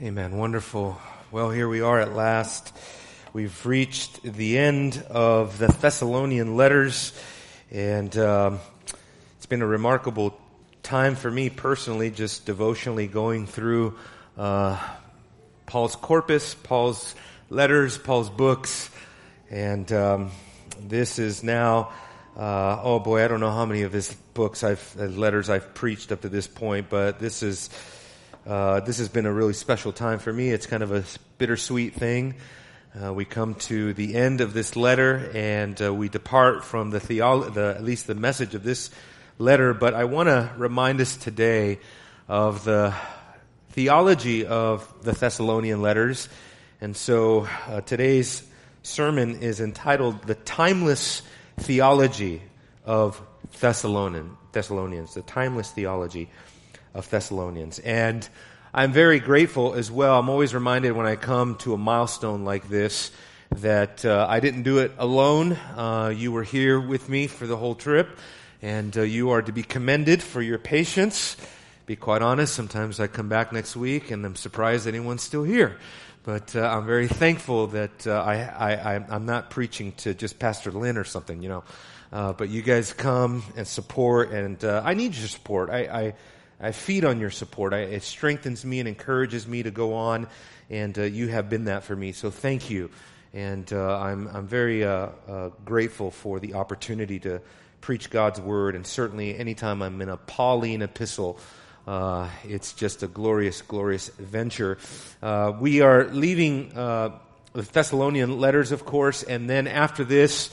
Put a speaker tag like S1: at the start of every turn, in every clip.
S1: Amen. Wonderful. Well, here we are at last. We've reached the end of the Thessalonian letters, and um, it's been a remarkable time for me personally, just devotionally going through uh, Paul's corpus, Paul's letters, Paul's books, and um, this is now. Uh, oh boy, I don't know how many of his books I've letters I've preached up to this point, but this is uh, this has been a really special time for me. It's kind of a bittersweet thing. Uh, we come to the end of this letter and uh, we depart from the, theolo- the at least the message of this letter. But I want to remind us today of the theology of the Thessalonian letters. And so uh, today's sermon is entitled "The Timeless Theology of Thessalonian Thessalonians." The timeless theology of Thessalonians. And I'm very grateful as well. I'm always reminded when I come to a milestone like this that uh, I didn't do it alone. Uh, you were here with me for the whole trip, and uh, you are to be commended for your patience. Be quite honest, sometimes I come back next week and I'm surprised anyone's still here. But uh, I'm very thankful that uh, I, I, I'm not preaching to just Pastor Lynn or something, you know. Uh, but you guys come and support, and I need your support. I, I I feed on your support. I, it strengthens me and encourages me to go on, and uh, you have been that for me. So thank you. And uh, I'm, I'm very uh, uh grateful for the opportunity to preach God's word, and certainly anytime I'm in a Pauline epistle, uh, it's just a glorious, glorious venture. Uh, we are leaving the Thessalonian letters, of course, and then after this,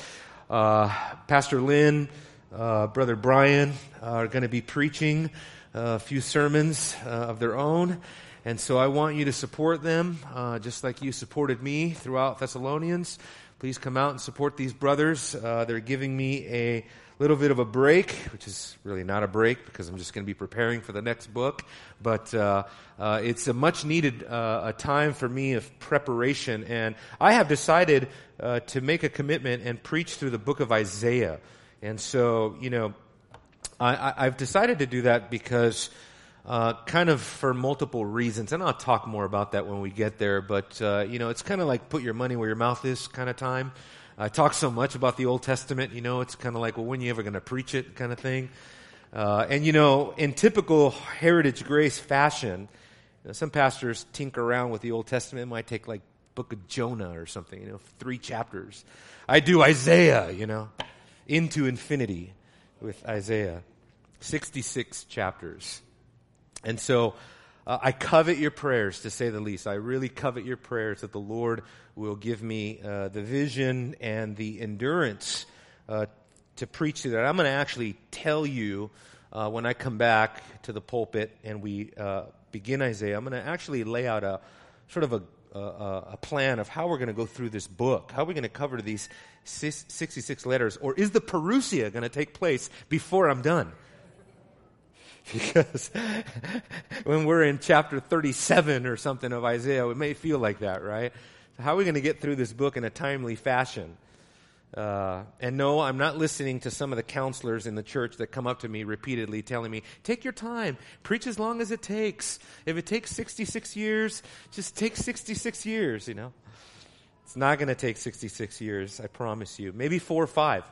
S1: Pastor Lynn, Brother Brian are going to be preaching a few sermons uh, of their own. And so I want you to support them, uh, just like you supported me throughout Thessalonians. Please come out and support these brothers. Uh, they're giving me a little bit of a break, which is really not a break because I'm just going to be preparing for the next book. But uh, uh, it's a much needed uh, a time for me of preparation. And I have decided to make a commitment and preach through the book of Isaiah. And so, you know, I, have decided to do that because, uh, kind of for multiple reasons, and I'll talk more about that when we get there. But uh, you know, it's kind of like put your money where your mouth is kind of time. I talk so much about the Old Testament, you know, it's kind of like, well, when are you ever going to preach it, kind of thing. Uh, and you know, in typical Heritage Grace fashion, you know, some pastors tinker around with the Old Testament. It might take like Book of Jonah or something, you know, three chapters. I do Isaiah, you know, into infinity with Isaiah. 66 chapters. And so uh, I covet your prayers, to say the least. I really covet your prayers that the Lord will give me uh, the vision and the endurance uh, to preach to that. I'm going to actually tell you uh, when I come back to the pulpit and we uh, begin Isaiah, I'm going to actually lay out a sort of a a, plan of how we're going to go through this book. How are we going to cover these 66 letters? Or is the Parousia going to take place before I'm done? Because when we're in chapter 37 or something of Isaiah, it may feel like that, right? So How are we going to get through this book in a timely fashion? Uh, and no, I'm not listening to some of the counselors in the church that come up to me repeatedly telling me, take your time, preach as long as it takes. If it takes 66 years, just take 66 years, you know. It's not going to take 66 years, I promise you. Maybe four or five.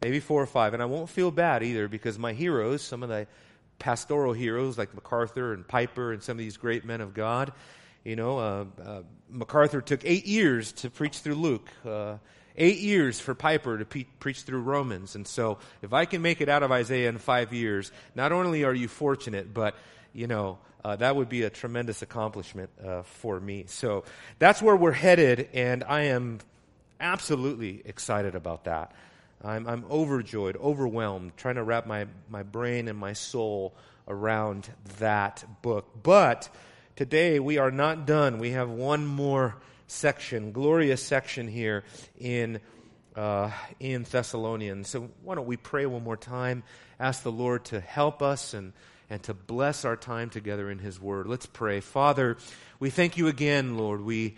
S1: Maybe four or five. And I won't feel bad either because my heroes, some of the pastoral heroes like MacArthur and Piper and some of these great men of God, you know, uh, uh, MacArthur took eight years to preach through Luke. Eight years for Piper to pe- preach through Romans. And so, if I can make it out of Isaiah in five years, not only are you fortunate, but you know, uh, that would be a tremendous accomplishment uh, for me. So that's where we're headed, and I am absolutely excited about that. I'm, I'm overjoyed, overwhelmed, trying to wrap my, my brain and my soul around that book. But today we are not done. We have one more section, glorious section here in, uh, in Thessalonians. So why don't we pray one more time, ask the Lord to help us and, and to bless our time together in His Word. Let's pray. Father, we thank you again, Lord. We,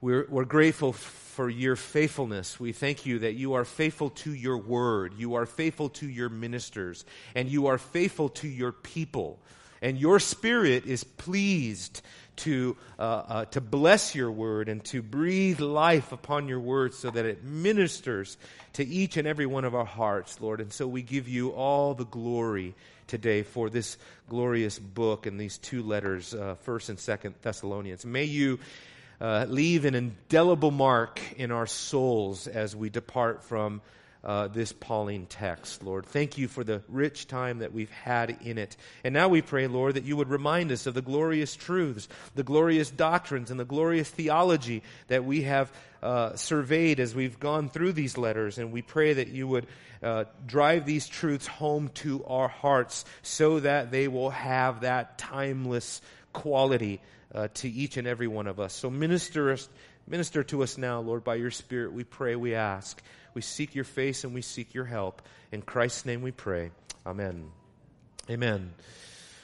S1: we're, we're grateful for your faithfulness. We thank you that you are faithful to your Word. You are faithful to your ministers. And you are faithful to your people. And your spirit is pleased to, uh, uh, to bless your word and to breathe life upon your word so that it ministers to each and every one of our hearts, Lord. And so we give you all the glory today for this glorious book and these two letters, uh, First and Second Thessalonians. May you uh, leave an indelible mark in our souls as we depart from uh, this Pauline text, Lord. Thank you for the rich time that we've had in it. And now we pray, Lord, that you would remind us of the glorious truths, the glorious doctrines, and the glorious theology that we have uh, surveyed as we've gone through these letters. And we pray that you would uh, drive these truths home to our hearts so that they will have that timeless quality uh, to each and every one of us. So minister us, minister to us now, Lord, by your Spirit. We pray, we ask. We seek your face and we seek your help. In Christ's name we pray. Amen. Amen.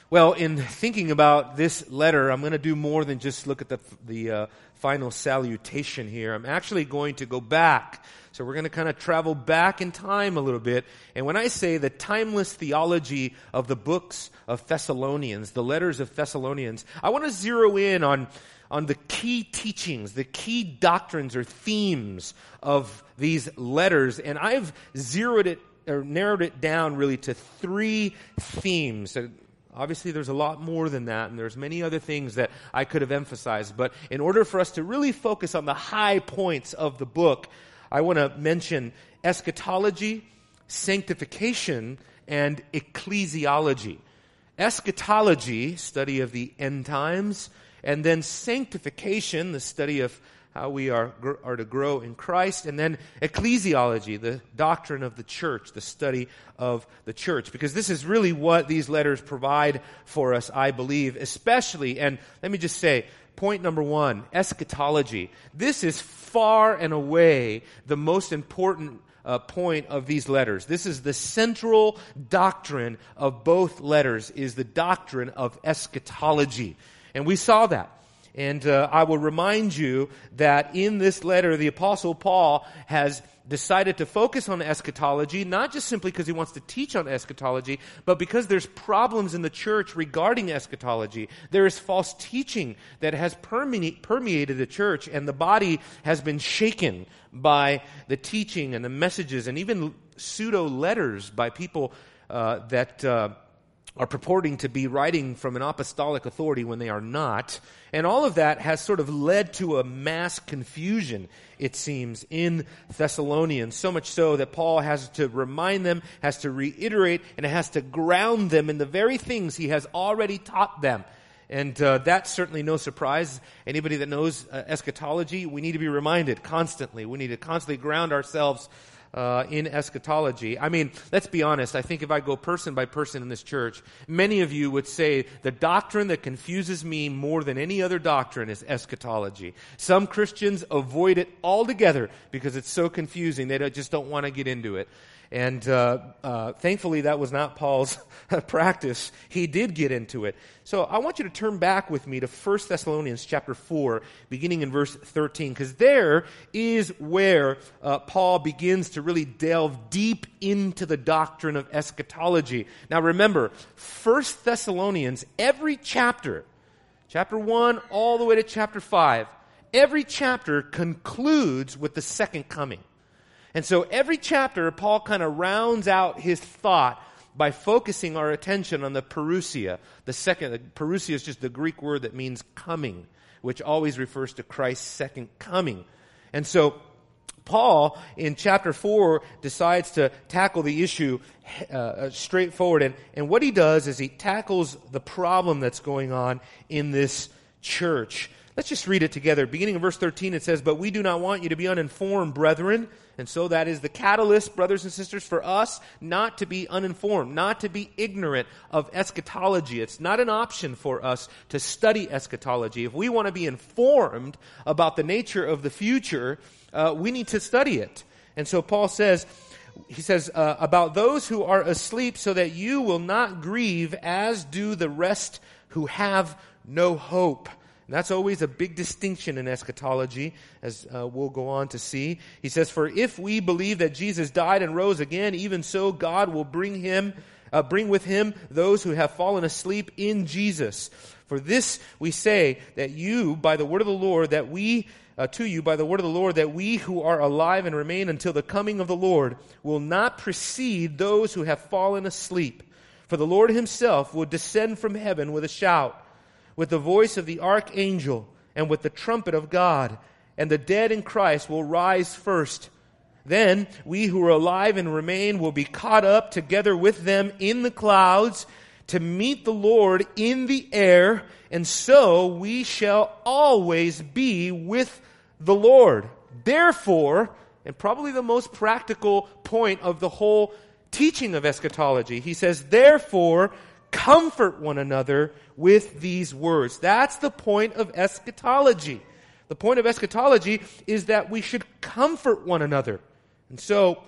S1: Well, in thinking about this letter, I'm going to do more than just look at the, the uh, final salutation here. I'm actually going to go back. So we're going to kind of travel back in time a little bit. And when I say the timeless theology of the books of Thessalonians, the letters of Thessalonians, I want to zero in on on the key teachings, the key doctrines or themes of these letters. And I've zeroed it or narrowed it down really to three themes. Obviously, there's a lot more than that, and there's many other things that I could have emphasized. But in order for us to really focus on the high points of the book, I want to mention eschatology, sanctification, and ecclesiology. Eschatology, study of the end times, and then sanctification, the study of how we are, are to grow in Christ, and then ecclesiology, the doctrine of the church, the study of the church. Because this is really what these letters provide for us, I believe, especially, and let me just say, point number one, eschatology. This is far and away the most important uh, point of these letters. This is the central doctrine of both letters, is the doctrine of eschatology. And we saw that. And uh, I will remind you that in this letter, the Apostle Paul has decided to focus on eschatology, not just simply because he wants to teach on eschatology, but because there's problems in the church regarding eschatology. There is false teaching that has permeated the church, and the body has been shaken by the teaching and the messages and even pseudo letters by people uh, that. Uh, are purporting to be writing from an apostolic authority when they are not. And all of that has sort of led to a mass confusion, it seems, in Thessalonians. So much so that Paul has to remind them, has to reiterate, and has to ground them in the very things he has already taught them. And uh, that's certainly no surprise. Anybody that knows uh, eschatology, we need to be reminded constantly. We need to constantly ground ourselves uh, in eschatology. I mean, let's be honest. I think if I go person by person in this church, many of you would say the doctrine that confuses me more than any other doctrine is eschatology. Some Christians avoid it altogether because it's so confusing. They just don't want to get into it. And uh, uh, thankfully, that was not Paul's practice. He did get into it. So I want you to turn back with me to 1 Thessalonians chapter 4, beginning in verse 13, because there is where uh, Paul begins to really delve deep into the doctrine of eschatology. Now remember, 1 Thessalonians, every chapter, chapter 1 all the way to chapter 5, every chapter concludes with the second coming. And so every chapter, Paul kind of rounds out his thought by focusing our attention on the parousia. The second, the parousia is just the Greek word that means coming, which always refers to Christ's second coming. And so, Paul, in chapter 4, decides to tackle the issue uh, uh, straightforward. And, and what he does is he tackles the problem that's going on in this church. Let's just read it together. Beginning in verse 13, it says, But we do not want you to be uninformed, brethren. And so that is the catalyst, brothers and sisters, for us not to be uninformed, not to be ignorant of eschatology. It's not an option for us to study eschatology. If we want to be informed about the nature of the future, uh, we need to study it. And so Paul says, he says, uh, about those who are asleep, so that you will not grieve as do the rest who have no hope. That's always a big distinction in eschatology, as uh, we'll go on to see. He says, For if we believe that Jesus died and rose again, even so God will bring him Uh, bring with him those who have fallen asleep in Jesus. For this we say that you, by the word of the Lord, that we, uh, to you, by the word of the Lord, that we who are alive and remain until the coming of the Lord will not precede those who have fallen asleep. For the Lord himself will descend from heaven with a shout, with the voice of the archangel, and with the trumpet of God, and the dead in Christ will rise first. Then we who are alive and remain will be caught up together with them in the clouds to meet the Lord in the air, and so we shall always be with the Lord. Therefore, and probably the most practical point of the whole teaching of eschatology, he says, therefore, comfort one another with these words. That's the point of eschatology. The point of eschatology is that we should comfort one another. And so,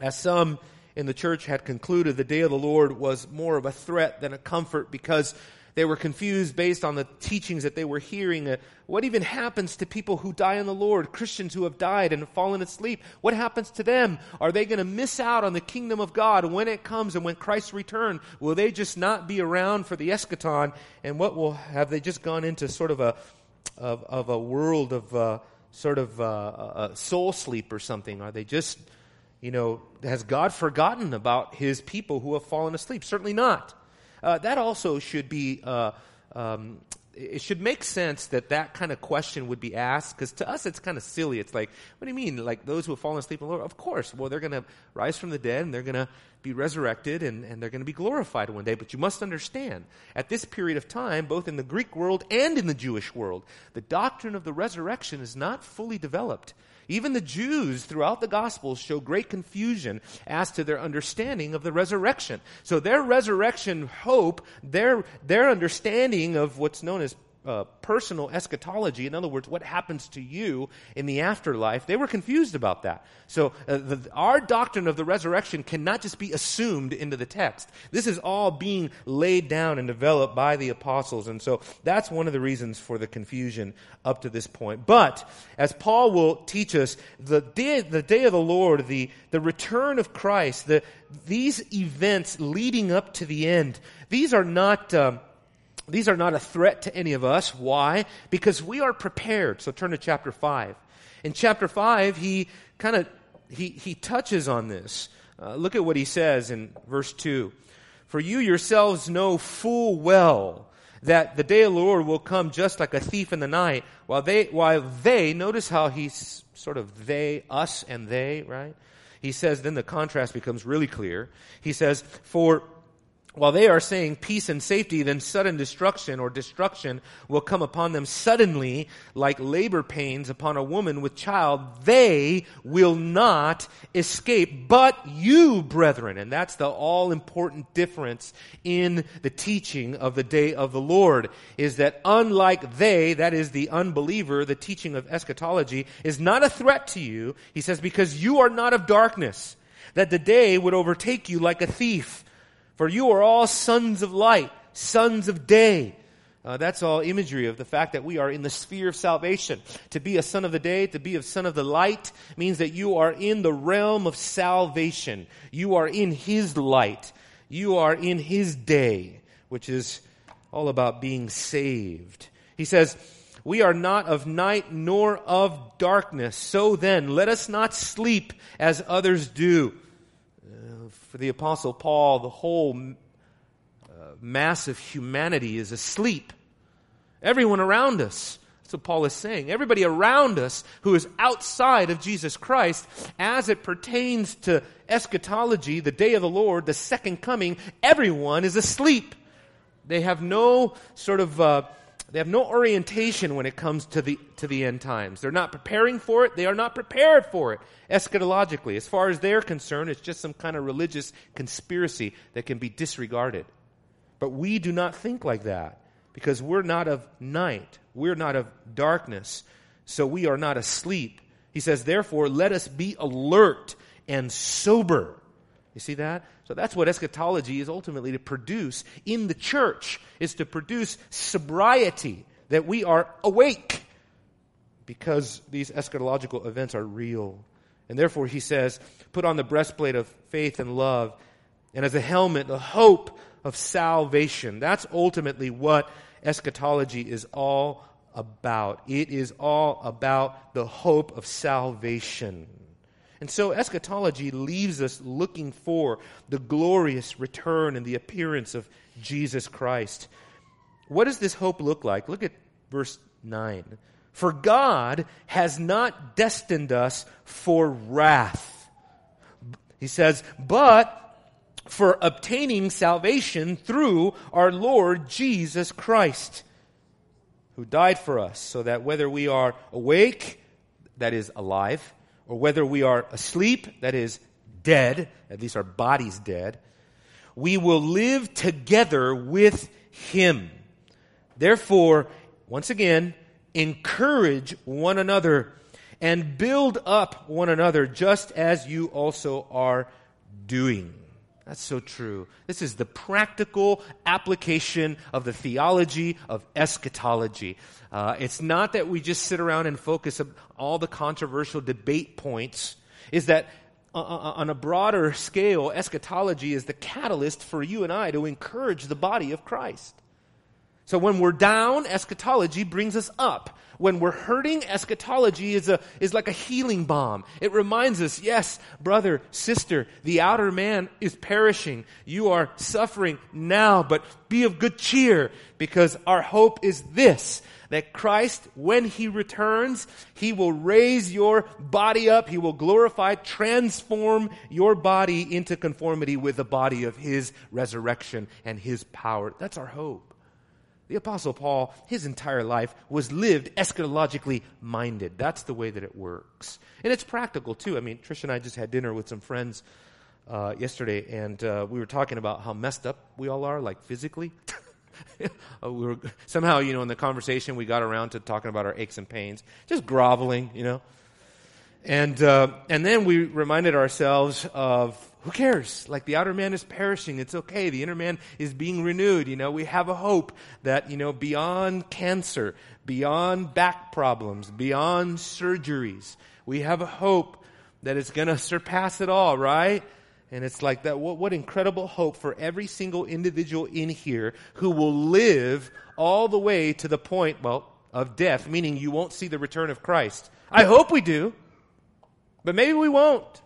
S1: as some in the church had concluded the day of the Lord was more of a threat than a comfort because they were confused based on the teachings that they were hearing. Uh, what even happens to people who die in the Lord? Christians who have died and fallen asleep. What happens to them? Are they going to miss out on the kingdom of God when it comes and when Christ return? Will they just not be around for the eschaton? And what will have they just gone into sort of a of, of a world of uh, sort of uh, soul sleep or something? Are they just you know, has God forgotten about his people who have fallen asleep? Certainly not. Uh, that also should be, uh, um, it should make sense that that kind of question would be asked, because to us it's kind of silly. It's like, what do you mean? Like those who have fallen asleep in the Lord? Of course. Well, they're going to rise from the dead and they're going to be resurrected and, and they're going to be glorified one day. But you must understand, at this period of time, both in the Greek world and in the Jewish world, the doctrine of the resurrection is not fully developed. Even the Jews throughout the Gospels show great confusion as to their understanding of the resurrection. So their resurrection hope, their, their understanding of what's known as uh, personal eschatology, in other words, what happens to you in the afterlife, they were confused about that. So uh, the, our doctrine of the resurrection cannot just be assumed into the text. This is all being laid down and developed by the apostles, and so that's one of the reasons for the confusion up to this point. But as Paul will teach us, the day, the day of the Lord, the, the return of Christ, the, these events leading up to the end, these are not. Um, these are not a threat to any of us. Why? Because we are prepared. So turn to chapter 5. In chapter 5, he kind of he, he touches on this. Uh, look at what he says in verse 2. For you yourselves know full well that the day of the Lord will come just like a thief in the night, while they, while they, notice how he's sort of they, us and they, right? He says, then the contrast becomes really clear. He says, for while they are saying peace and safety, then sudden destruction or destruction will come upon them suddenly, like labor pains upon a woman with child. They will not escape. But you, brethren, and that's the all important difference in the teaching of the day of the Lord, is that unlike they, that is the unbeliever, the teaching of eschatology, is not a threat to you. He says, because you are not of darkness, that the day would overtake you like a thief. For you are all sons of light, sons of day. Uh, that's all imagery of the fact that we are in the sphere of salvation. To be a son of the day, to be a son of the light, means that you are in the realm of salvation. You are in His light. You are in His day, which is all about being saved. He says, We are not of night nor of darkness. So then, let us not sleep as others do for the Apostle Paul, the whole uh, mass of humanity is asleep. Everyone around us. What Paul is saying. Everybody around us who is outside of Jesus Christ, as it pertains to eschatology, the day of the Lord, the second coming, everyone is asleep. They have no sort of uh, they have no orientation when it comes to the, to the end times. They're not preparing for it. They are not prepared for it eschatologically. As far as they're concerned, it's just some kind of religious conspiracy that can be disregarded. But we do not think like that because we're not of night. We're not of darkness. So we are not asleep. He says, therefore, let us be alert and sober. You see that? So that's what eschatology is ultimately to produce in the church, is to produce sobriety, that we are awake because these eschatological events are real. And therefore he says, put on the breastplate of faith and love, And as a helmet, the hope of salvation. That's ultimately what eschatology is all about. It is all about the hope of salvation. And so eschatology leaves us looking for the glorious return and the appearance of Jesus Christ. What does this hope look like? Look at verse 9. For God has not destined us for wrath. He says, but for obtaining salvation through our Lord Jesus Christ, who died for us, so that whether we are awake, that is alive, or whether we are asleep, that is dead, at least our body's dead, we will live together with Him. Therefore, once again, encourage one another and build up one another just as you also are doing. That's so true. This is the practical application of the theology of eschatology. Uh, it's not that we just sit around and focus on all the controversial debate points. Is that uh, uh, uh, on a broader scale, eschatology is the catalyst for you and I to encourage the body of Christ. So when we're down, eschatology brings us up. When we're hurting, eschatology is, a, is like a healing balm. It reminds us, yes, brother, sister, the outer man is perishing. You are suffering now, but be of good cheer because our hope is this that Christ, when He returns, He will raise your body up. He will glorify, transform your body into conformity with the body of His resurrection and His power. That's our hope. The Apostle Paul, his entire life was lived eschatologically minded. That's the way that it works. And it's practical too. I mean, Trish and I just had dinner with some friends uh, yesterday, and uh, we were talking about how messed up we all are, like physically. Uh, we were, somehow, you know, in the conversation, we got around to talking about our aches and pains, just groveling, you know. And, uh, and then we reminded ourselves of who cares? Like the outer man is perishing. It's okay. The inner man is being renewed. You know, we have a hope that, you know, beyond cancer, beyond back problems, beyond surgeries, we have a hope that it's going to surpass it all, right? And it's like that. What, what incredible hope for every single individual in here who will live all the way to the point, well, of death, meaning you won't see the return of Christ. I hope we do, but maybe we won't.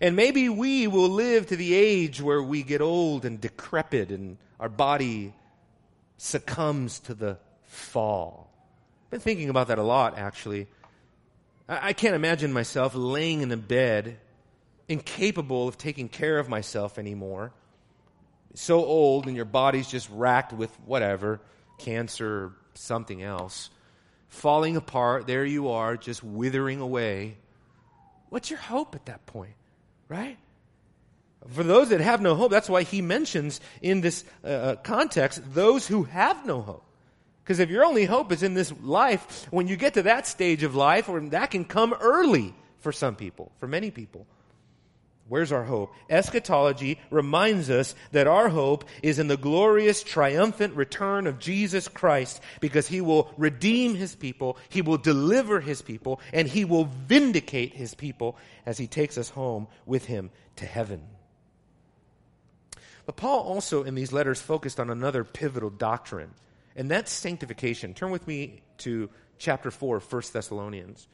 S1: And maybe we will live to the age where we get old and decrepit and our body succumbs to the fall. I've been thinking about that a lot, actually. I, I can't imagine myself laying in a bed, incapable of taking care of myself anymore. So old, and your body's just racked with whatever cancer or something else. Falling apart, there you are, just withering away. What's your hope at that point? Right? For those that have no hope, that's why he mentions in this uh, uh context those who have no hope. Because if your only hope is in this life, when you get to that stage of life, or that can come early for some people, for many people. Where's our hope? Eschatology reminds us that our hope is in the glorious, triumphant return of Jesus Christ because he will redeem his people, he will deliver his people, and he will vindicate his people as he takes us home with him to heaven. But Paul also in these letters focused on another pivotal doctrine, and that's sanctification. Turn with me to chapter 4 of 1 Thessalonians.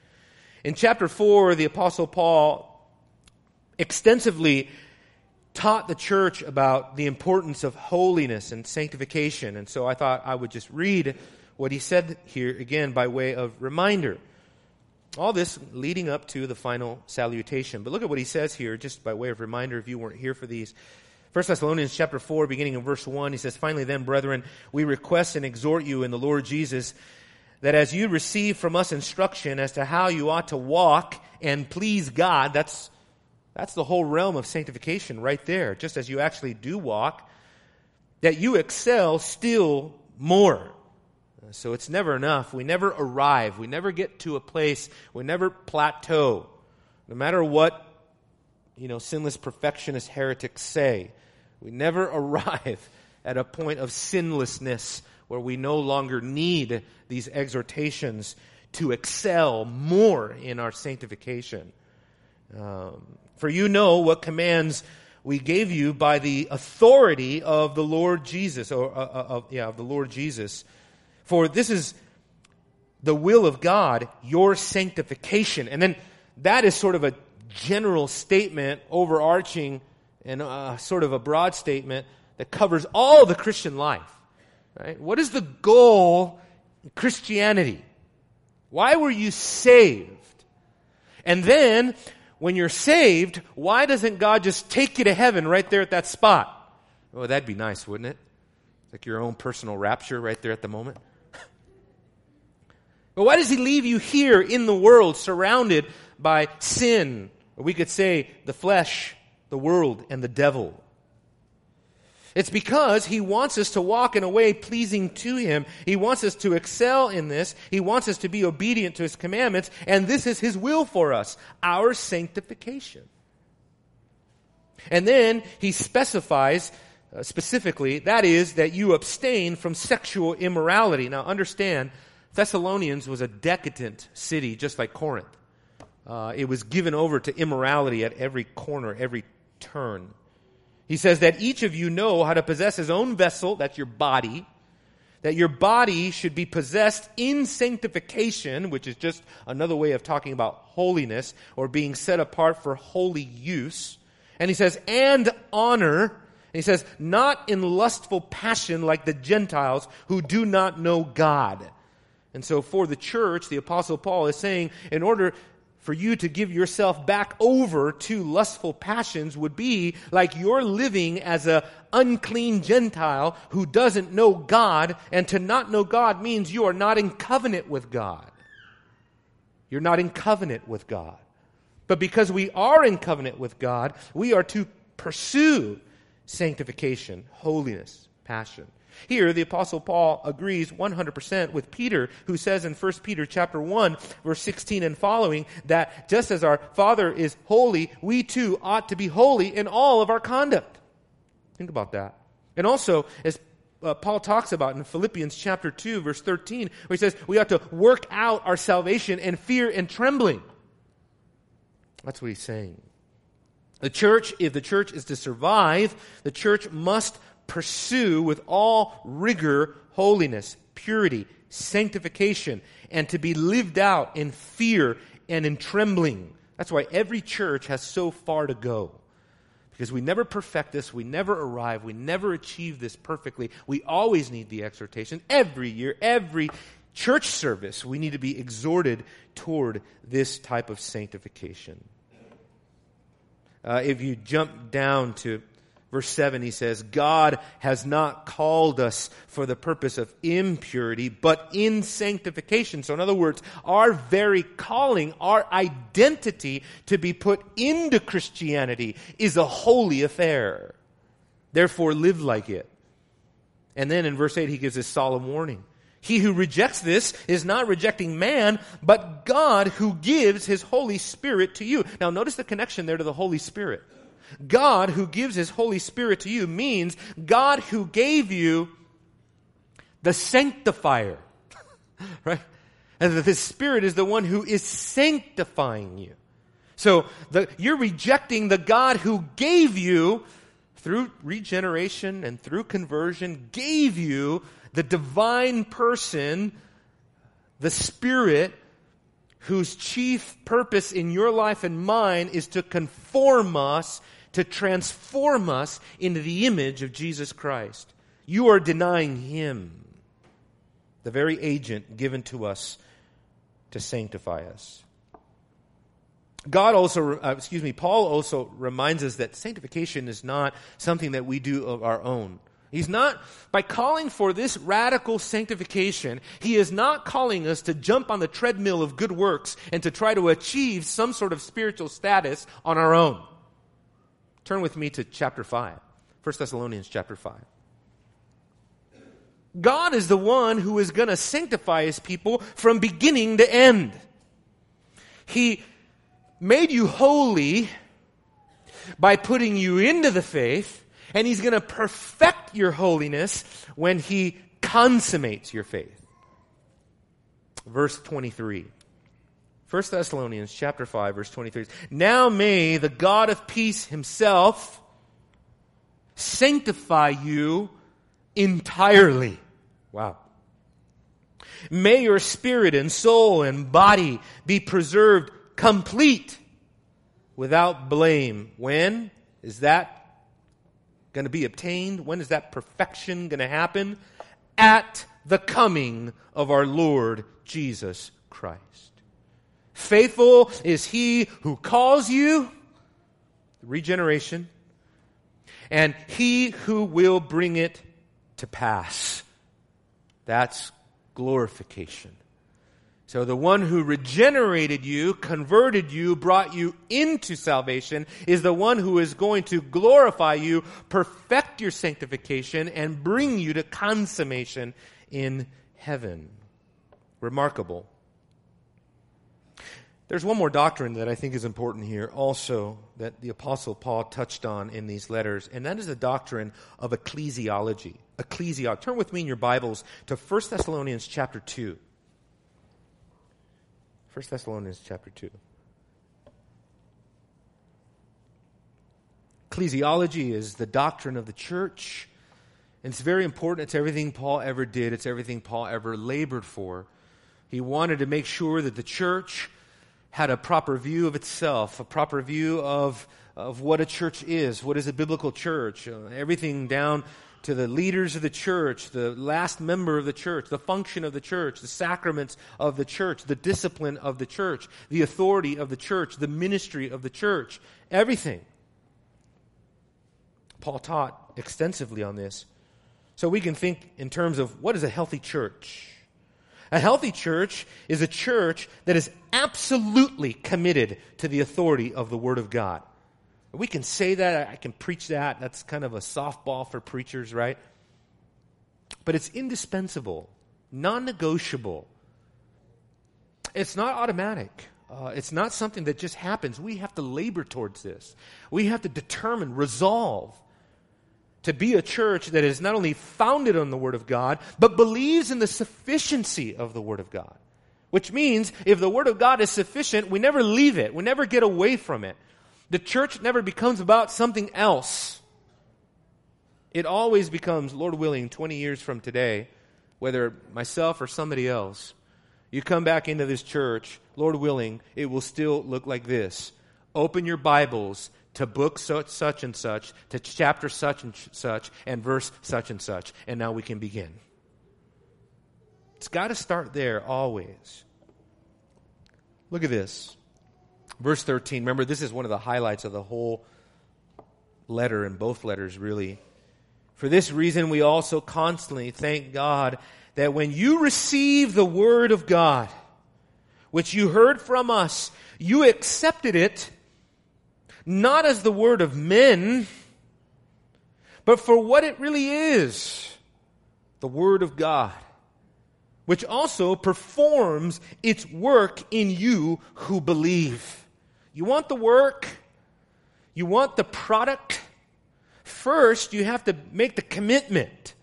S1: In chapter 4, the Apostle Paul extensively taught the church about the importance of holiness and sanctification. And so I thought I would just read what he said here again by way of reminder. All this leading up to the final salutation. But look at what he says here, just by way of reminder, if you weren't here for these. 1 Thessalonians chapter 4, beginning in verse 1, he says, Finally then, brethren, we request and exhort you in the Lord Jesus that as you receive from us instruction as to how you ought to walk and please God, that's that's the whole realm of sanctification right there, just as you actually do walk, that you excel still more. So it's never enough. We never arrive. We never get to a place. We never plateau. No matter what, you know, sinless perfectionist heretics say, we never arrive at a point of sinlessness where we no longer need these exhortations to excel more in our sanctification. Um, for you know what commands we gave you by the authority of the Lord Jesus, or uh, uh, of, yeah, of the Lord Jesus. For this is the will of God, your sanctification. And then that is sort of a general statement, overarching, and uh, sort of a broad statement that covers all the Christian life. Right? What is the goal in Christianity? Why were you saved? And then, when you're saved, why doesn't God just take you to heaven right there at that spot? Oh, that'd be nice, wouldn't it? Like your own personal rapture right there at the moment. but why does He leave you here in the world surrounded by sin? Or we could say the flesh, the world, and the devil. It's because he wants us to walk in a way pleasing to him. He wants us to excel in this. He wants us to be obedient to his commandments. And this is his will for us our sanctification. And then he specifies uh, specifically that is, that you abstain from sexual immorality. Now understand, Thessalonians was a decadent city just like Corinth. Uh, it was given over to immorality at every corner, every turn. He says that each of you know how to possess his own vessel, that's your body, that your body should be possessed in sanctification, which is just another way of talking about holiness or being set apart for holy use. And he says, and honor. And he says, not in lustful passion like the Gentiles who do not know God. And so for the church, the apostle Paul is saying, in order for you to give yourself back over to lustful passions would be like you're living as a unclean Gentile who doesn't know God, and to not know God means you are not in covenant with God. You're not in covenant with God. But because we are in covenant with God, we are to pursue sanctification, holiness, passion. Here, the apostle Paul agrees 100% with Peter, who says in 1 Peter chapter 1, verse 16 and following, that just as our Father is holy, we too ought to be holy in all of our conduct. Think about that. And also, as uh, Paul talks about in Philippians chapter 2, verse 13, where he says, we ought to work out our salvation in fear and trembling. That's what he's saying. The church, if the church is to survive, the church must pursue with all rigor holiness, purity, sanctification, and to be lived out in fear and in trembling. That's why every church has so far to go. Because we never perfect this, we never arrive, we never achieve this perfectly. We always need the exhortation. Every year, every church service, we need to be exhorted toward this type of sanctification. Uh, if you jump down to Verse 7, he says, God has not called us for the purpose of impurity, but in sanctification. So, in other words, our very calling, our identity to be put into Christianity is a holy affair. Therefore, live like it. And then in verse 8, he gives this solemn warning. He who rejects this is not rejecting man, but God who gives his Holy Spirit to you. Now, notice the connection there to the Holy Spirit. God who gives his Holy Spirit to you means God who gave you the sanctifier. right? And that the Spirit is the one who is sanctifying you. So the, you're rejecting the God who gave you through regeneration and through conversion, gave you the divine person, the Spirit, whose chief purpose in your life and mine is to conform us to transform us into the image of Jesus Christ. You are denying Him, the very agent given to us to sanctify us. God also, uh, excuse me, Paul also reminds us that sanctification is not something that we do of our own. He's not, by calling for this radical sanctification, he is not calling us to jump on the treadmill of good works and to try to achieve some sort of spiritual status on our own. Turn with me to chapter 5. 1 Thessalonians chapter 5. God is the one who is going to sanctify his people from beginning to end. He made you holy by putting you into the faith, and he's going to perfect your holiness when he consummates your faith. Verse 23. 1 Thessalonians chapter 5 verse 23. Now may the God of peace himself sanctify you entirely. Wow. May your spirit and soul and body be preserved complete without blame. When is that going to be obtained? When is that perfection going to happen? At the coming of our Lord Jesus Christ. Faithful is he who calls you, regeneration, and he who will bring it to pass. That's glorification. So the one who regenerated you, converted you, brought you into salvation is the one who is going to glorify you, perfect your sanctification, and bring you to consummation in heaven. Remarkable. There's one more doctrine that I think is important here also that the Apostle Paul touched on in these letters, and that is the doctrine of ecclesiology. Ecclesiology. Turn with me in your Bibles to 1 Thessalonians chapter 2. 1 Thessalonians chapter 2. Ecclesiology is the doctrine of the church. And it's very important. It's everything Paul ever did, it's everything Paul ever labored for. He wanted to make sure that the church had a proper view of itself, a proper view of, of what a church is, what is a biblical church, uh, everything down to the leaders of the church, the last member of the church, the function of the church, the sacraments of the church, the discipline of the church, the authority of the church, the ministry of the church, everything. Paul taught extensively on this. So we can think in terms of what is a healthy church? A healthy church is a church that is absolutely committed to the authority of the Word of God. We can say that, I can preach that. That's kind of a softball for preachers, right? But it's indispensable, non negotiable. It's not automatic. Uh, it's not something that just happens. We have to labor towards this. We have to determine, resolve to be a church that is not only founded on the Word of God, but believes in the sufficiency of the Word of God. Which means if the Word of God is sufficient, we never leave it, we never get away from it. The church never becomes about something else. It always becomes, Lord willing, 20 years from today, whether myself or somebody else, you come back into this church, Lord willing, it will still look like this. Open your Bibles to book such, such and such, to chapter such and such, and verse such and such. And now we can begin. It's got to start there always. Look at this. Verse 13. Remember, this is one of the highlights of the whole letter, and both letters, really. For this reason, we also constantly thank God that when you receive the Word of God, which you heard from us, you accepted it not as the word of men, but for what it really is the Word of God, which also performs its work in you who believe. You want the work? You want the product? First, you have to make the commitment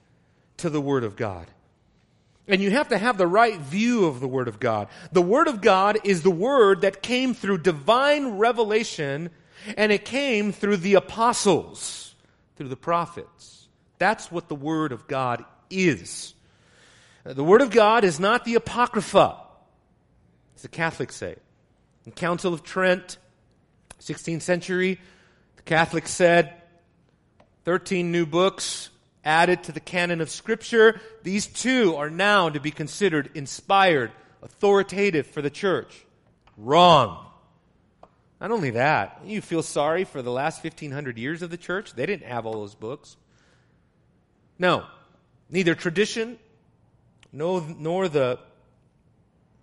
S1: to the Word of God. And you have to have the right view of the Word of God. The Word of God is the Word that came through divine revelation and it came through the apostles, through the prophets. That's what the Word of God is. The Word of God is not the Apocrypha, as the Catholics say. In Council of Trent, 16th century, the Catholics said 13 new books added to the canon of Scripture. These two are now to be considered inspired, authoritative for the church. Wrong. Not only that, you feel sorry for the last 1500 years of the church. They didn't have all those books. No, neither tradition no, nor the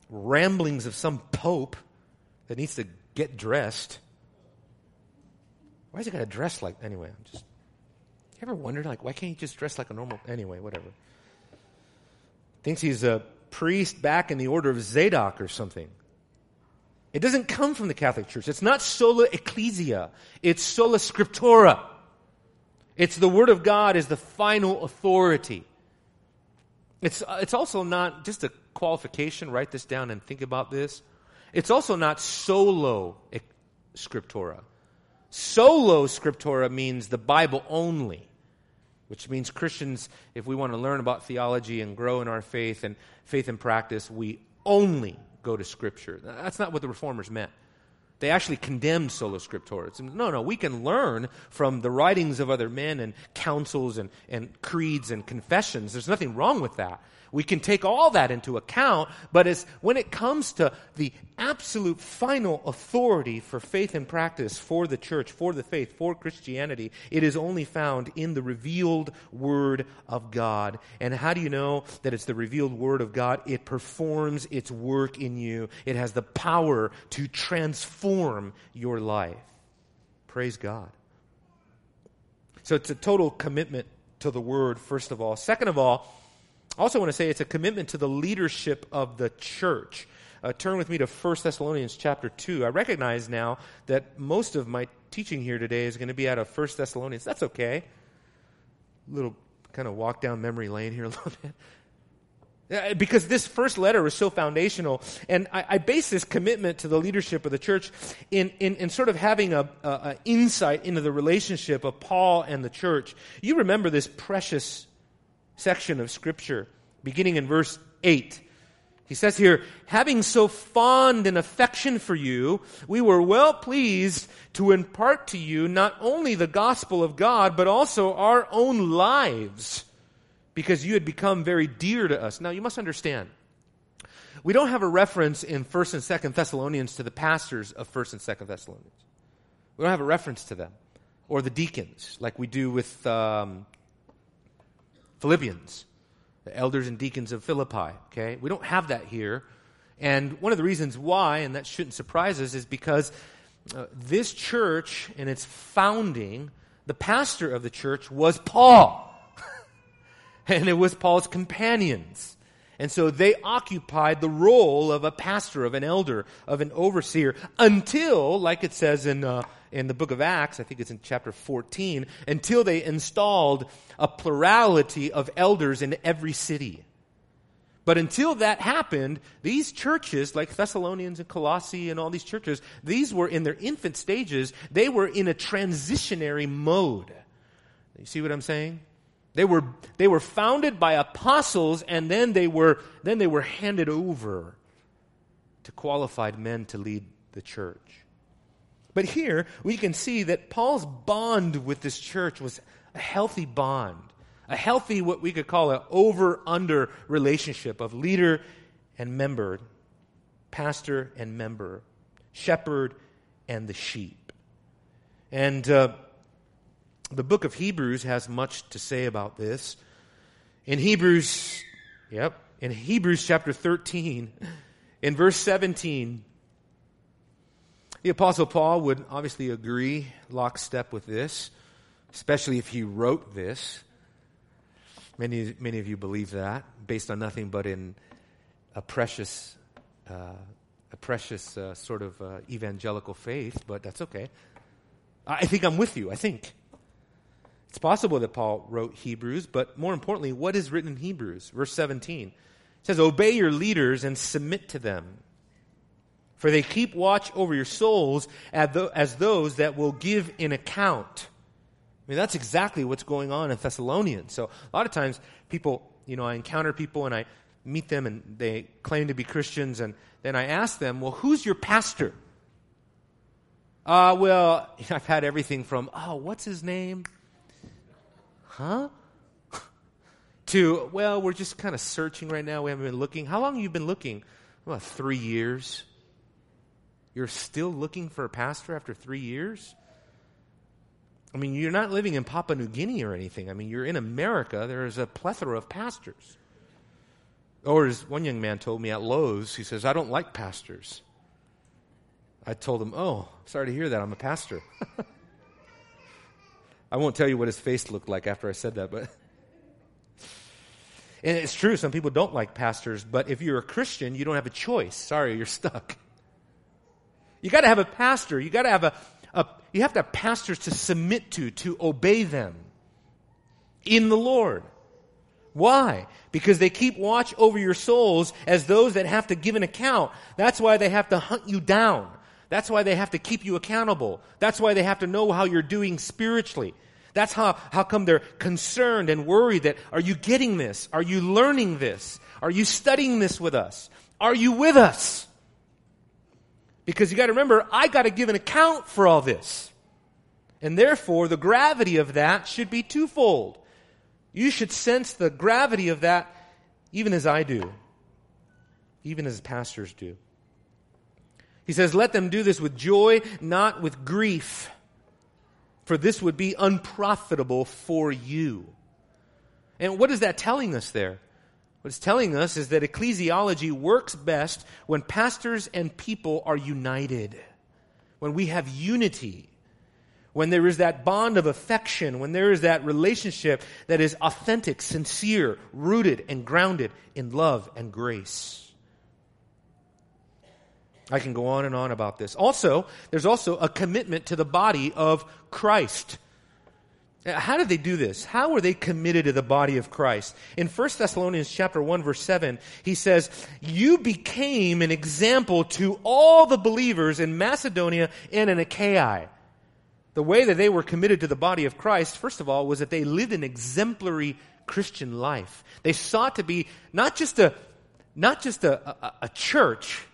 S1: ramblings of some pope that needs to get dressed. Why is he got to dress like anyway? I'm just. You ever wondered like why can't he just dress like a normal anyway? Whatever. Thinks he's a priest back in the order of Zadok or something. It doesn't come from the Catholic Church. It's not sola ecclesia. It's sola scriptura. It's the Word of God is the final authority. It's, uh, it's also not just a qualification. Write this down and think about this. It's also not solo scriptura. Solo scriptura means the Bible only. which means Christians, if we want to learn about theology and grow in our faith and faith and practice, we only go to Scripture. That's not what the reformers meant. They actually condemned solo scriptura. No, no, we can learn from the writings of other men and councils and, and creeds and confessions. There's nothing wrong with that. We can take all that into account, but as, when it comes to the absolute final authority for faith and practice for the church, for the faith, for Christianity, it is only found in the revealed Word of God. And how do you know that it's the revealed Word of God? It performs its work in you, it has the power to transform your life. Praise God. So it's a total commitment to the Word, first of all. Second of all, I also want to say it's a commitment to the leadership of the church. Uh, turn with me to 1 Thessalonians chapter 2. I recognize now that most of my teaching here today is going to be out of 1 Thessalonians. That's okay. Little kind of walk down memory lane here a little bit. Because this first letter is so foundational, and I, I, base this commitment to the leadership of the church in, in, in sort of having a, a, a insight into the relationship of Paul and the church. You remember this precious section of Scripture, beginning in verse 8. He says here, having so fond an affection for you, we were well pleased to impart to you not only the gospel of God, but also our own lives, because you had become very dear to us. Now, you must understand, we don't have a reference in 1st and 2nd Thessalonians to the pastors of 1st and 2nd Thessalonians. We don't have a reference to them, or the deacons, like we do with um, Philippians, the elders and deacons of Philippi. Okay? We don't have that here. And one of the reasons why, and that shouldn't surprise us, is because uh, this church in its founding, the pastor of the church was Paul. and it was Paul's companions. And so they occupied the role of a pastor, of an elder, of an overseer, until, like it says in uh, in the book of Acts, I think it's in chapter 14, until they installed a plurality of elders in every city. But until that happened, these churches, like Thessalonians and Colossae and all these churches, these were in their infant stages. They were in a transitionary mode. You see what I'm saying? They were, they were founded by apostles and then they were, then they were handed over to qualified men to lead the church. But here we can see that Paul's bond with this church was a healthy bond, a healthy, what we could call an over under relationship of leader and member, pastor and member, shepherd and the sheep. And uh, the book of Hebrews has much to say about this. In Hebrews, yep, in Hebrews chapter 13, in verse 17, the Apostle Paul would obviously agree lockstep with this, especially if he wrote this. Many, many of you believe that, based on nothing but in a precious, uh, a precious uh, sort of uh, evangelical faith, but that's okay. I think I'm with you, I think. It's possible that Paul wrote Hebrews, but more importantly, what is written in Hebrews? Verse 17 it says, Obey your leaders and submit to them for they keep watch over your souls as those that will give an account. I mean, that's exactly what's going on in Thessalonians. So a lot of times people, you know, I encounter people and I meet them and they claim to be Christians and then I ask them, well, who's your pastor? Uh, well, I've had everything from, oh, what's his name? Huh? to, well, we're just kind of searching right now. We haven't been looking. How long have you been looking? About three years. You're still looking for a pastor after three years? I mean, you're not living in Papua New Guinea or anything. I mean, you're in America. There is a plethora of pastors. Or as one young man told me at Lowe's, he says, I don't like pastors. I told him, Oh, sorry to hear that. I'm a pastor. I won't tell you what his face looked like after I said that, but. And it's true, some people don't like pastors, but if you're a Christian, you don't have a choice. Sorry, you're stuck. You got to have a pastor. You got to have a, a, you have to have pastors to submit to, to obey them in the Lord. Why? Because they keep watch over your souls as those that have to give an account. That's why they have to hunt you down. That's why they have to keep you accountable. That's why they have to know how you're doing spiritually. That's how, how come they're concerned and worried that, are you getting this? Are you learning this? Are you studying this with us? Are you with us? Because you gotta remember, I gotta give an account for all this. And therefore, the gravity of that should be twofold. You should sense the gravity of that even as I do, even as pastors do. He says, Let them do this with joy, not with grief, for this would be unprofitable for you. And what is that telling us there? What it's telling us is that ecclesiology works best when pastors and people are united, when we have unity, when there is that bond of affection, when there is that relationship that is authentic, sincere, rooted, and grounded in love and grace. I can go on and on about this. Also, there's also a commitment to the body of Christ. Uh, how did they do this? How were they committed to the body of Christ? In 1 Thessalonians chapter 1 verse 7, he says, "You became an example to all the believers in Macedonia and in Achaia." The way that they were committed to the body of Christ, first of all, was that they lived an exemplary Christian life. They sought to be not just a not just a, a, a church,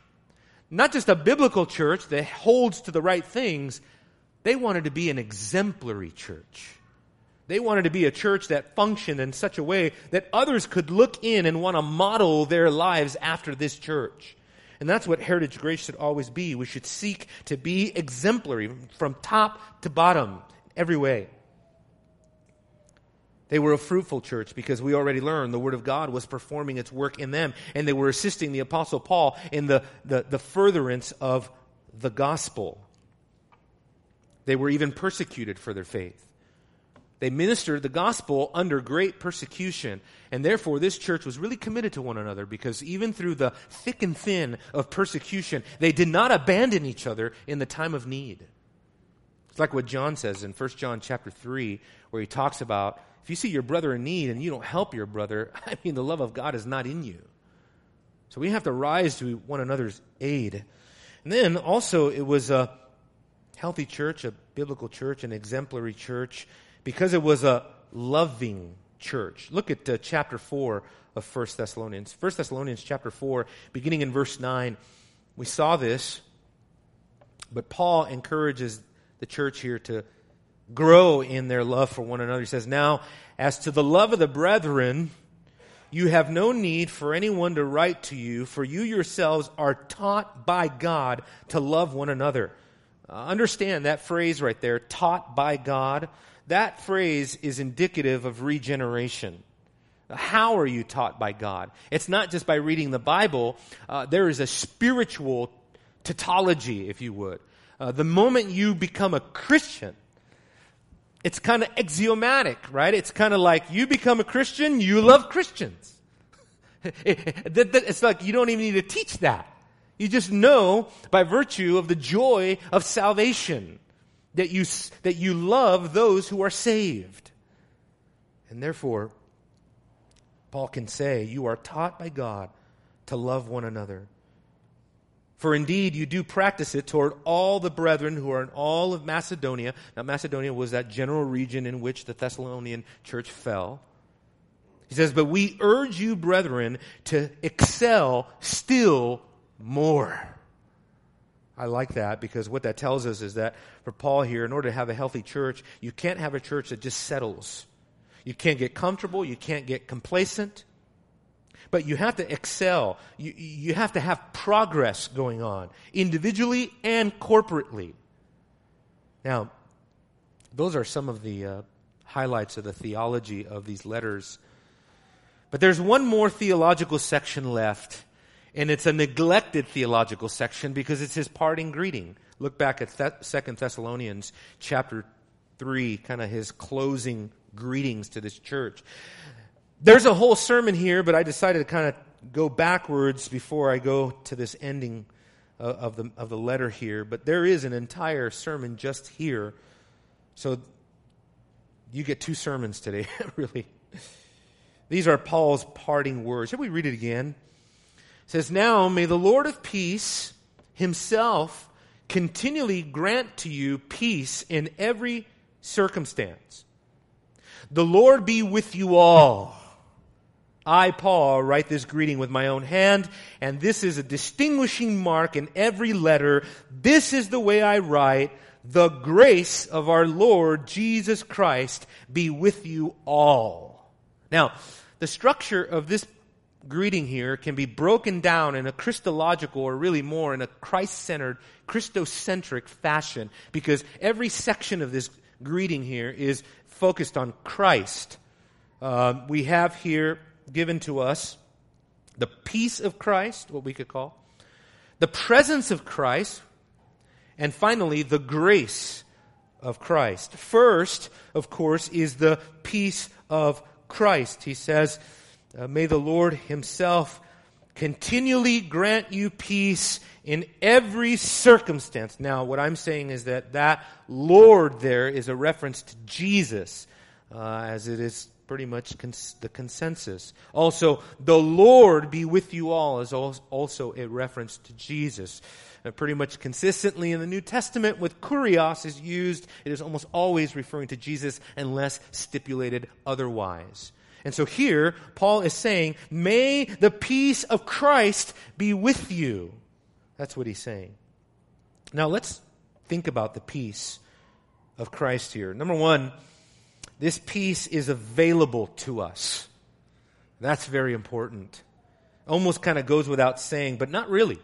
S1: not just a biblical church that holds to the right things, they wanted to be an exemplary church. They wanted to be a church that functioned in such a way that others could look in and want to model their lives after this church. And that's what Heritage Grace should always be. We should seek to be exemplary from top to bottom, every way. They were a fruitful church because we already learned the Word of God was performing its work in them, and they were assisting the Apostle Paul in the, the, the furtherance of the gospel. They were even persecuted for their faith. They ministered the gospel under great persecution, and therefore this church was really committed to one another because even through the thick and thin of persecution, they did not abandon each other in the time of need. It's like what John says in 1 John chapter 3, where he talks about if you see your brother in need and you don't help your brother, I mean, the love of God is not in you. So we have to rise to one another's aid. And then also, it was a healthy church, a biblical church, an exemplary church, because it was a loving church. Look at uh, chapter 4 of 1 Thessalonians. 1 Thessalonians chapter 4, beginning in verse 9. We saw this, but Paul encourages the church here to grow in their love for one another. He says, Now, as to the love of the brethren, you have no need for anyone to write to you, for you yourselves are taught by God to love one another. Uh, understand that phrase right there, taught by God. That phrase is indicative of regeneration. How are you taught by God? It's not just by reading the Bible. Uh, there is a spiritual tautology, if you would. Uh, the moment you become a Christian, it's kind of axiomatic, right? It's kind of like you become a Christian, you love Christians. it's like you don't even need to teach that. You just know by virtue of the joy of salvation that you, that you love those who are saved. And therefore, Paul can say, You are taught by God to love one another. For indeed, you do practice it toward all the brethren who are in all of Macedonia. Now, Macedonia was that general region in which the Thessalonian church fell. He says, But we urge you, brethren, to excel still more. I like that because what that tells us is that for Paul here, in order to have a healthy church, you can't have a church that just settles. You can't get comfortable, you can't get complacent. But you have to excel. You, you have to have progress going on, individually and corporately. Now, those are some of the uh, highlights of the theology of these letters. But there's one more theological section left, and it's a neglected theological section because it's his parting greeting. Look back at Second Thessalonians chapter 3, kind of his closing greetings to this church. There's a whole sermon here, but I decided to kind of go backwards before I go to this ending uh, of the, of the letter here. But there is an entire sermon just here. So you get two sermons today, really. These are Paul's parting words. Shall we read it again? It says, Now may the Lord of peace himself continually grant to you peace in every circumstance The Lord be with you all. I, Paul, write this greeting with my own hand, and this is a distinguishing mark in every letter. This is the way I write. The grace of our Lord Jesus Christ be with you all. Now, the structure of this greeting here can be broken down in a Christological or really more in a Christ-centered, Christocentric fashion because every section of this greeting here is focused on Christ. Uh, we have here given to us the peace of Christ, what we could call, the presence of Christ, and finally, the grace of Christ. First, of course, is the peace of Christ. He says, uh, May the Lord Himself continually grant you peace in every circumstance. Now, what I'm saying is that that Lord there is a reference to Jesus, uh, as it is pretty much cons- the consensus. Also, the Lord be with you all is also a reference to Jesus. Uh, pretty much consistently in the New Testament, with kurios is used, it is almost always referring to Jesus unless stipulated otherwise. And so here, Paul is saying, May the peace of Christ be with you. That's what he's saying. Now let's think about the peace of Christ here. Number one, this peace is available to us. That's very important. Almost kind of goes without saying, but not really.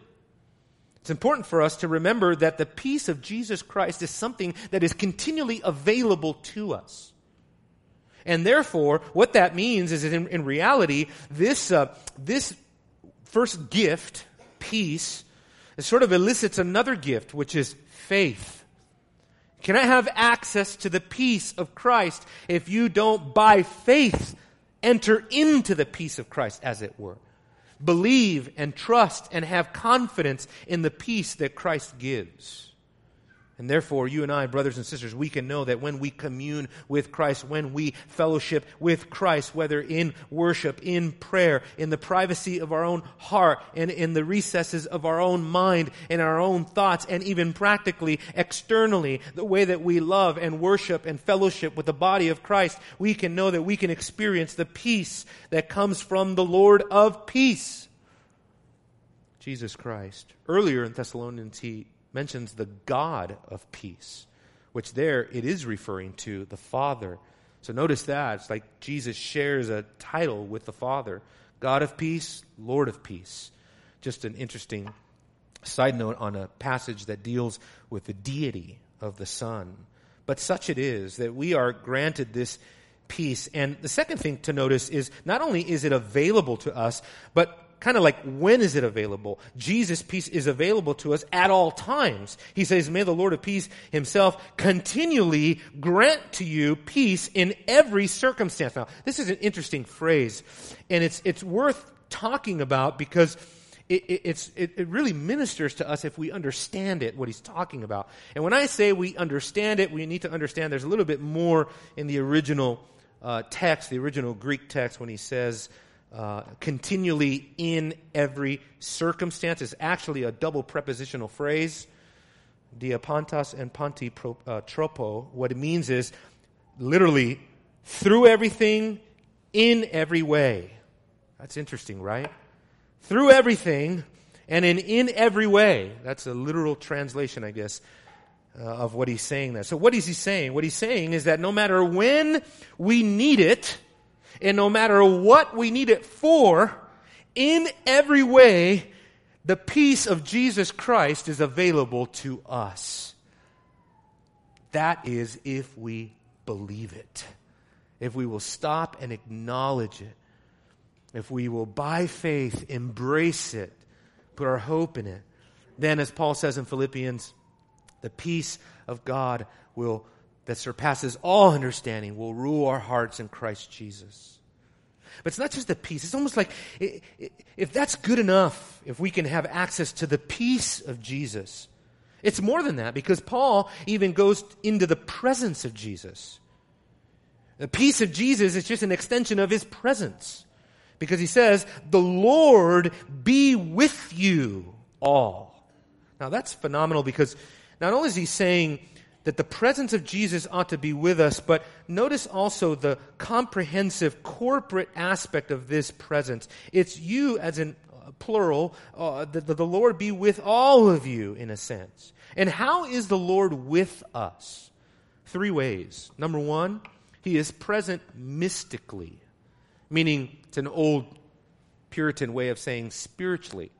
S1: It's important for us to remember that the peace of Jesus Christ is something that is continually available to us. And therefore, what that means is that in, in reality, this, uh, this first gift, peace, sort of elicits another gift, which is faith. Can I have access to the peace of Christ if you don't, by faith, enter into the peace of Christ, as it were? Believe and trust and have confidence in the peace that Christ gives. And therefore, you and I, brothers and sisters, we can know that when we commune with Christ, when we fellowship with Christ, whether in worship, in prayer, in the privacy of our own heart, and in the recesses of our own mind, in our own thoughts, and even practically, externally, the way that we love and worship and fellowship with the body of Christ, we can know that we can experience the peace that comes from the Lord of peace. Jesus Christ. Earlier in Thessalonians, he mentions the God of peace, which there it is referring to the Father. So notice that. It's like Jesus shares a title with the Father God of peace, Lord of peace. Just an interesting side note on a passage that deals with the deity of the Son. But such it is that we are granted this peace. And the second thing to notice is not only is it available to us, but kind of like when is it available? Jesus' peace is available to us at all times. He says, May the Lord of peace himself continually grant to you peace in every circumstance. Now, this is an interesting phrase, and it's, it's worth talking about because it, it, it, it, really ministers to us if we understand it, what he's talking about. And when I say we understand it, we need to understand there's a little bit more in the original uh, text, the original Greek text, when he says, uh, continually in every circumstance is actually a double prepositional phrase. Diapantas and panti pro, uh, tropo. What it means is literally through everything, in every way. That's interesting, right? Through everything and in in every way. That's a literal translation, I guess, uh, of what he's saying there. So what is he saying? What he's saying is that no matter when we need it, and no matter what we need it for, in every way, the peace of Jesus Christ is available to us. That is if we believe it. If we will stop and acknowledge it. If we will, by faith, embrace it, put our hope in it, then, as Paul says in Philippians, the peace of God will that surpasses all understanding will rule our hearts in Christ Jesus. But it's not just the peace. It's almost like if that's good enough, if we can have access to the peace of Jesus, it's more than that because Paul even goes into the presence of Jesus. The peace of Jesus is just an extension of his presence because he says, The Lord be with you all. Now that's phenomenal because not only is he saying, that the presence of Jesus ought to be with us, but notice also the comprehensive corporate aspect of this presence. It's you as in uh, plural, uh, that the Lord be with all of you in a sense. And how is the Lord with us? Three ways. Number one, he is present mystically, meaning it's an old Puritan way of saying spiritually.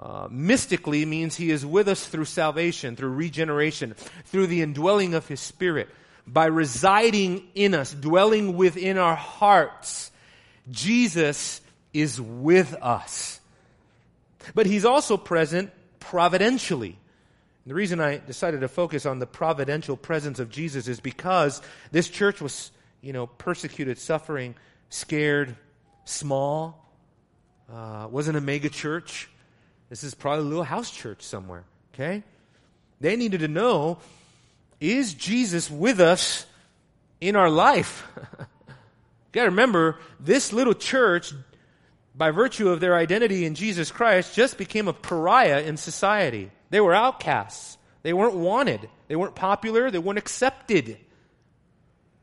S1: Uh, mystically means he is with us through salvation, through regeneration, through the indwelling of his spirit, by residing in us, dwelling within our hearts. Jesus is with us. But he's also present providentially. And The reason I decided to focus on the providential presence of Jesus is because this church was, you know, persecuted, suffering, scared, small, uh, wasn't a mega church. This is probably a little house church somewhere, okay? They needed to know is Jesus with us in our life? you got to remember, this little church, by virtue of their identity in Jesus Christ, just became a pariah in society. They were outcasts. They weren't wanted. They weren't popular. They weren't accepted.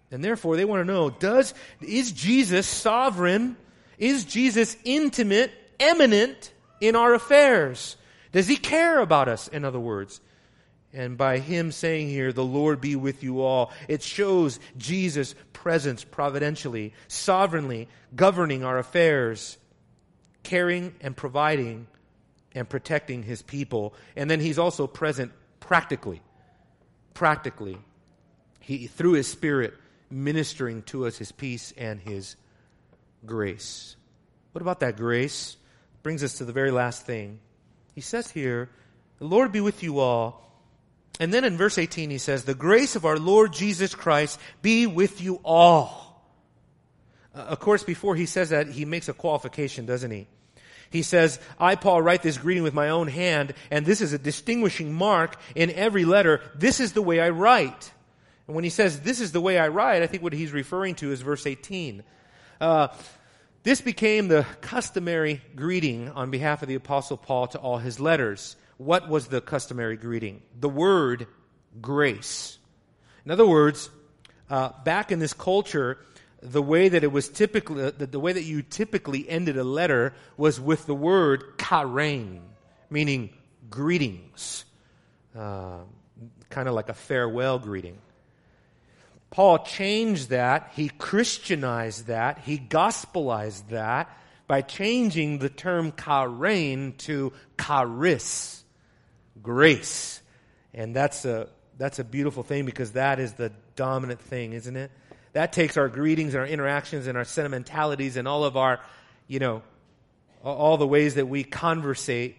S1: And therefore, they want to know, does, is Jesus sovereign? Is Jesus intimate, eminent in our affairs? Does he care about us, in other words? And by him saying here, the Lord be with you all, it shows Jesus' presence providentially, sovereignly governing our affairs, caring and providing and protecting his people. And then he's also present practically. Practically. He, through his spirit, ministering to us his peace and his grace. What about that grace? Brings us to the very last thing. He says here, The Lord be with you all. And then in verse 18 he says, The grace of our Lord Jesus Christ be with you all. Uh, of course, before he says that, he makes a qualification, doesn't he? He says, I, Paul, write this greeting with my own hand, and this is a distinguishing mark in every letter. This is the way I write. And when he says, this is the way I write, I think what he's referring to is verse 18. Uh, this became the customary greeting on behalf of the Apostle Paul to all his letters. What was the customary greeting? The word grace. In other words, uh, back in this culture, the way that it was typically, the, the way that you typically ended a letter was with the word chairein, meaning greetings, uh, kind of like a farewell greeting. Paul changed that, he Christianized that, he gospelized that by changing the term chairein to charis, grace. And that's a, that's a beautiful thing because that is the dominant thing, isn't it? That takes our greetings and our interactions and our sentimentalities and all of our, you know, all the ways that we conversate.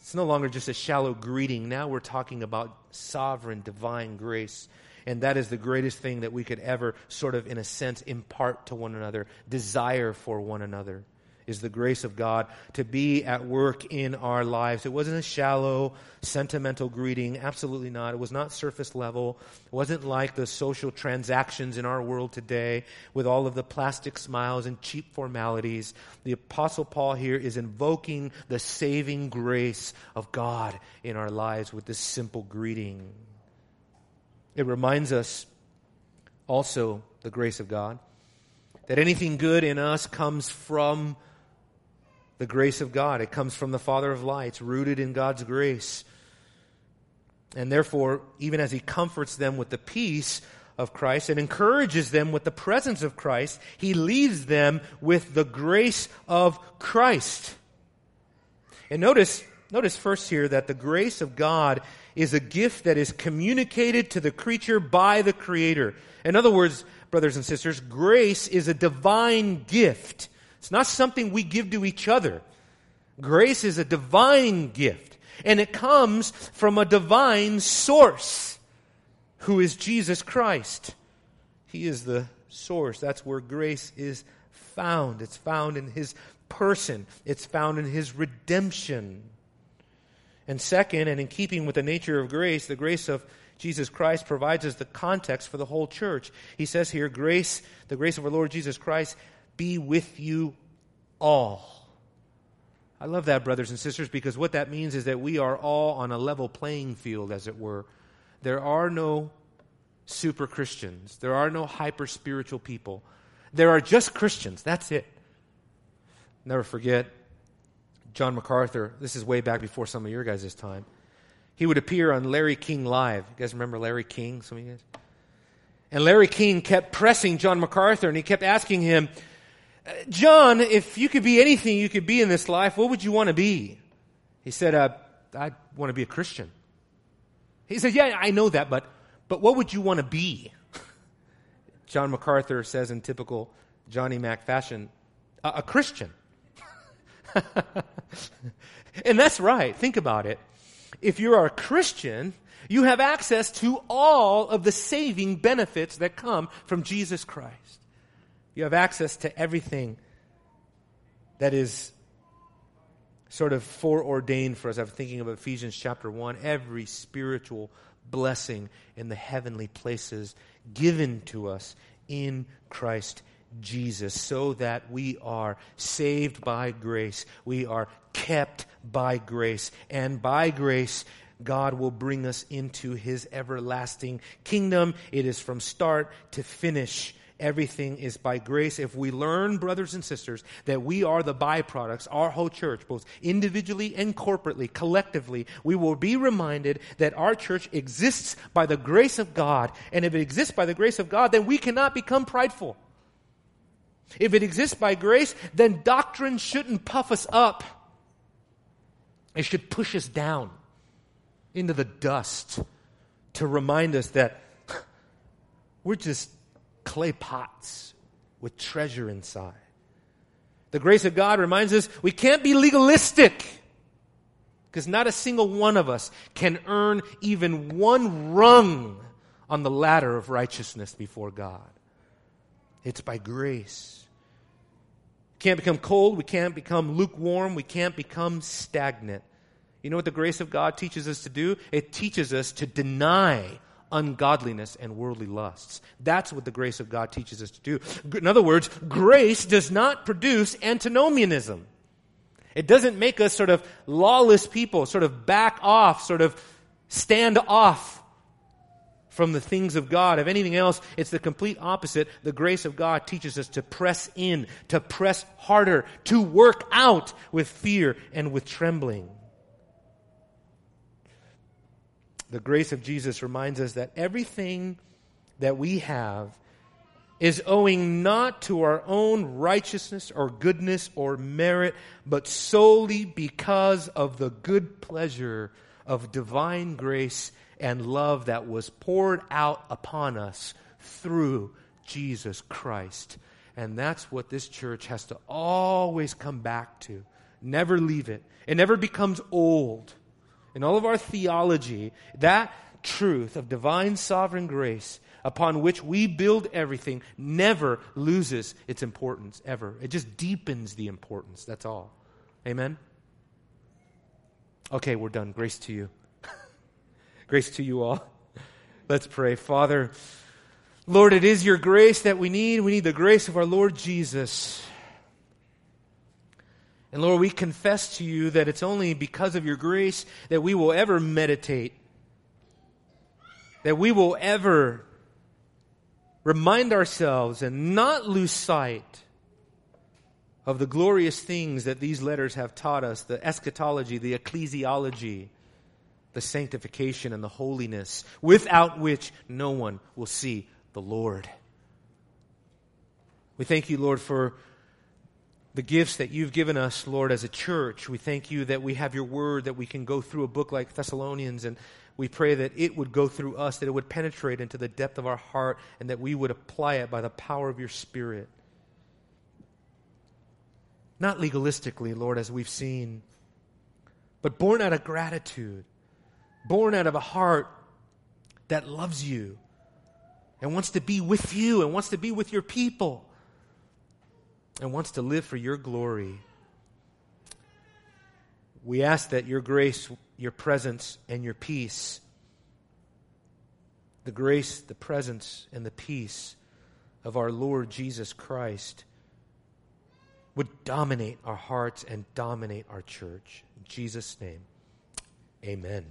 S1: It's no longer just a shallow greeting. Now we're talking about sovereign divine grace. And that is the greatest thing that we could ever sort of, in a sense, impart to one another, desire for one another is the grace of God to be at work in our lives. It wasn't a shallow, sentimental greeting. Absolutely not. It was not surface level. It wasn't like the social transactions in our world today with all of the plastic smiles and cheap formalities. The Apostle Paul here is invoking the saving grace of God in our lives with this simple greeting. It reminds us also the grace of God that anything good in us comes from the grace of God. It comes from the Father of lights, rooted in God's grace. And therefore, even as he comforts them with the peace of Christ and encourages them with the presence of Christ, he leaves them with the grace of Christ. And notice, notice first here that the grace of God is a gift that is communicated to the creature by the Creator. In other words, brothers and sisters, grace is a divine gift it's not something we give to each other. Grace is a divine gift, and it comes from a divine source, who is Jesus Christ. He is the source. That's where grace is found. It's found in His person, it's found in His redemption. And second, and in keeping with the nature of grace, the grace of Jesus Christ provides us the context for the whole church. He says here, grace, the grace of our Lord Jesus Christ be with you all. I love that, brothers and sisters, because what that means is that we are all on a level playing field, as it were. There are no super Christians. There are no hyper spiritual people. There are just Christians. That's it. Never forget John MacArthur. This is way back before some of your guys' time. He would appear on Larry King Live. You guys remember Larry King? Some of you guys? And Larry King kept pressing John MacArthur and he kept asking him, John, if you could be anything you could be in this life, what would you want to be? He said, uh, I want to be a Christian. He said, Yeah, I know that, but, but what would you want to be? John MacArthur says in typical Johnny Mac fashion, a, a Christian. and that's right. Think about it. If you are a Christian, you have access to all of the saving benefits that come from Jesus Christ. You have access to everything that is sort of foreordained for us. I'm thinking of Ephesians chapter 1. Every spiritual blessing in the heavenly places given to us in Christ Jesus, so that we are saved by grace. We are kept by grace. And by grace, God will bring us into his everlasting kingdom. It is from start to finish. Everything is by grace. If we learn, brothers and sisters, that we are the byproducts, our whole church, both individually and corporately, collectively, we will be reminded that our church exists by the grace of God. And if it exists by the grace of God, then we cannot become prideful. If it exists by grace, then doctrine shouldn't puff us up. It should push us down into the dust to remind us that we're just clay pots with treasure inside. The grace of God reminds us we can't be legalistic because not a single one of us can earn even one rung on the ladder of righteousness before God. It's by grace. We can't become cold. We can't become lukewarm. We can't become stagnant. You know what the grace of God teaches us to do? It teaches us to deny ungodliness and worldly lusts. That's what the grace of God teaches us to do. In other words, grace does not produce antinomianism. It doesn't make us sort of lawless people, sort of back off, sort of stand off from the things of God. If anything else, it's the complete opposite. The grace of God teaches us to press in, to press harder, to work out with fear and with trembling. the grace of Jesus reminds us that everything that we have is owing not to our own righteousness or goodness or merit, but solely because of the good pleasure of divine grace and love that was poured out upon us through Jesus Christ. And that's what this church has to always come back to. Never leave it. It never becomes old in all of our theology, that truth of divine sovereign grace upon which we build everything never loses its importance, ever. It just deepens the importance. That's all. Amen? Okay, we're done. Grace to you. Grace to you all. Let's pray. Father, Lord, it is your grace that we need. We need the grace of our Lord Jesus. And Lord, we confess to you that it's only because of your grace that we will ever meditate, that we will ever remind ourselves and not lose sight of the glorious things that these letters have taught us the eschatology, the ecclesiology, the sanctification, and the holiness, without which no one will see the Lord. We thank you, Lord, for the gifts that you've given us, Lord, as a church. We thank you that we have your word, that we can go through a book like Thessalonians, and we pray that it would go through us, that it would penetrate into the depth of our heart, and that we would apply it by the power of your Spirit. Not legalistically, Lord, as we've seen, but born out of gratitude, born out of a heart that loves you and wants to be with you and wants to be with your people and wants to live for your glory. We ask that your grace, your presence, and your peace, the grace, the presence, and the peace of our Lord Jesus Christ, would dominate our hearts and dominate our church. In Jesus' name, amen.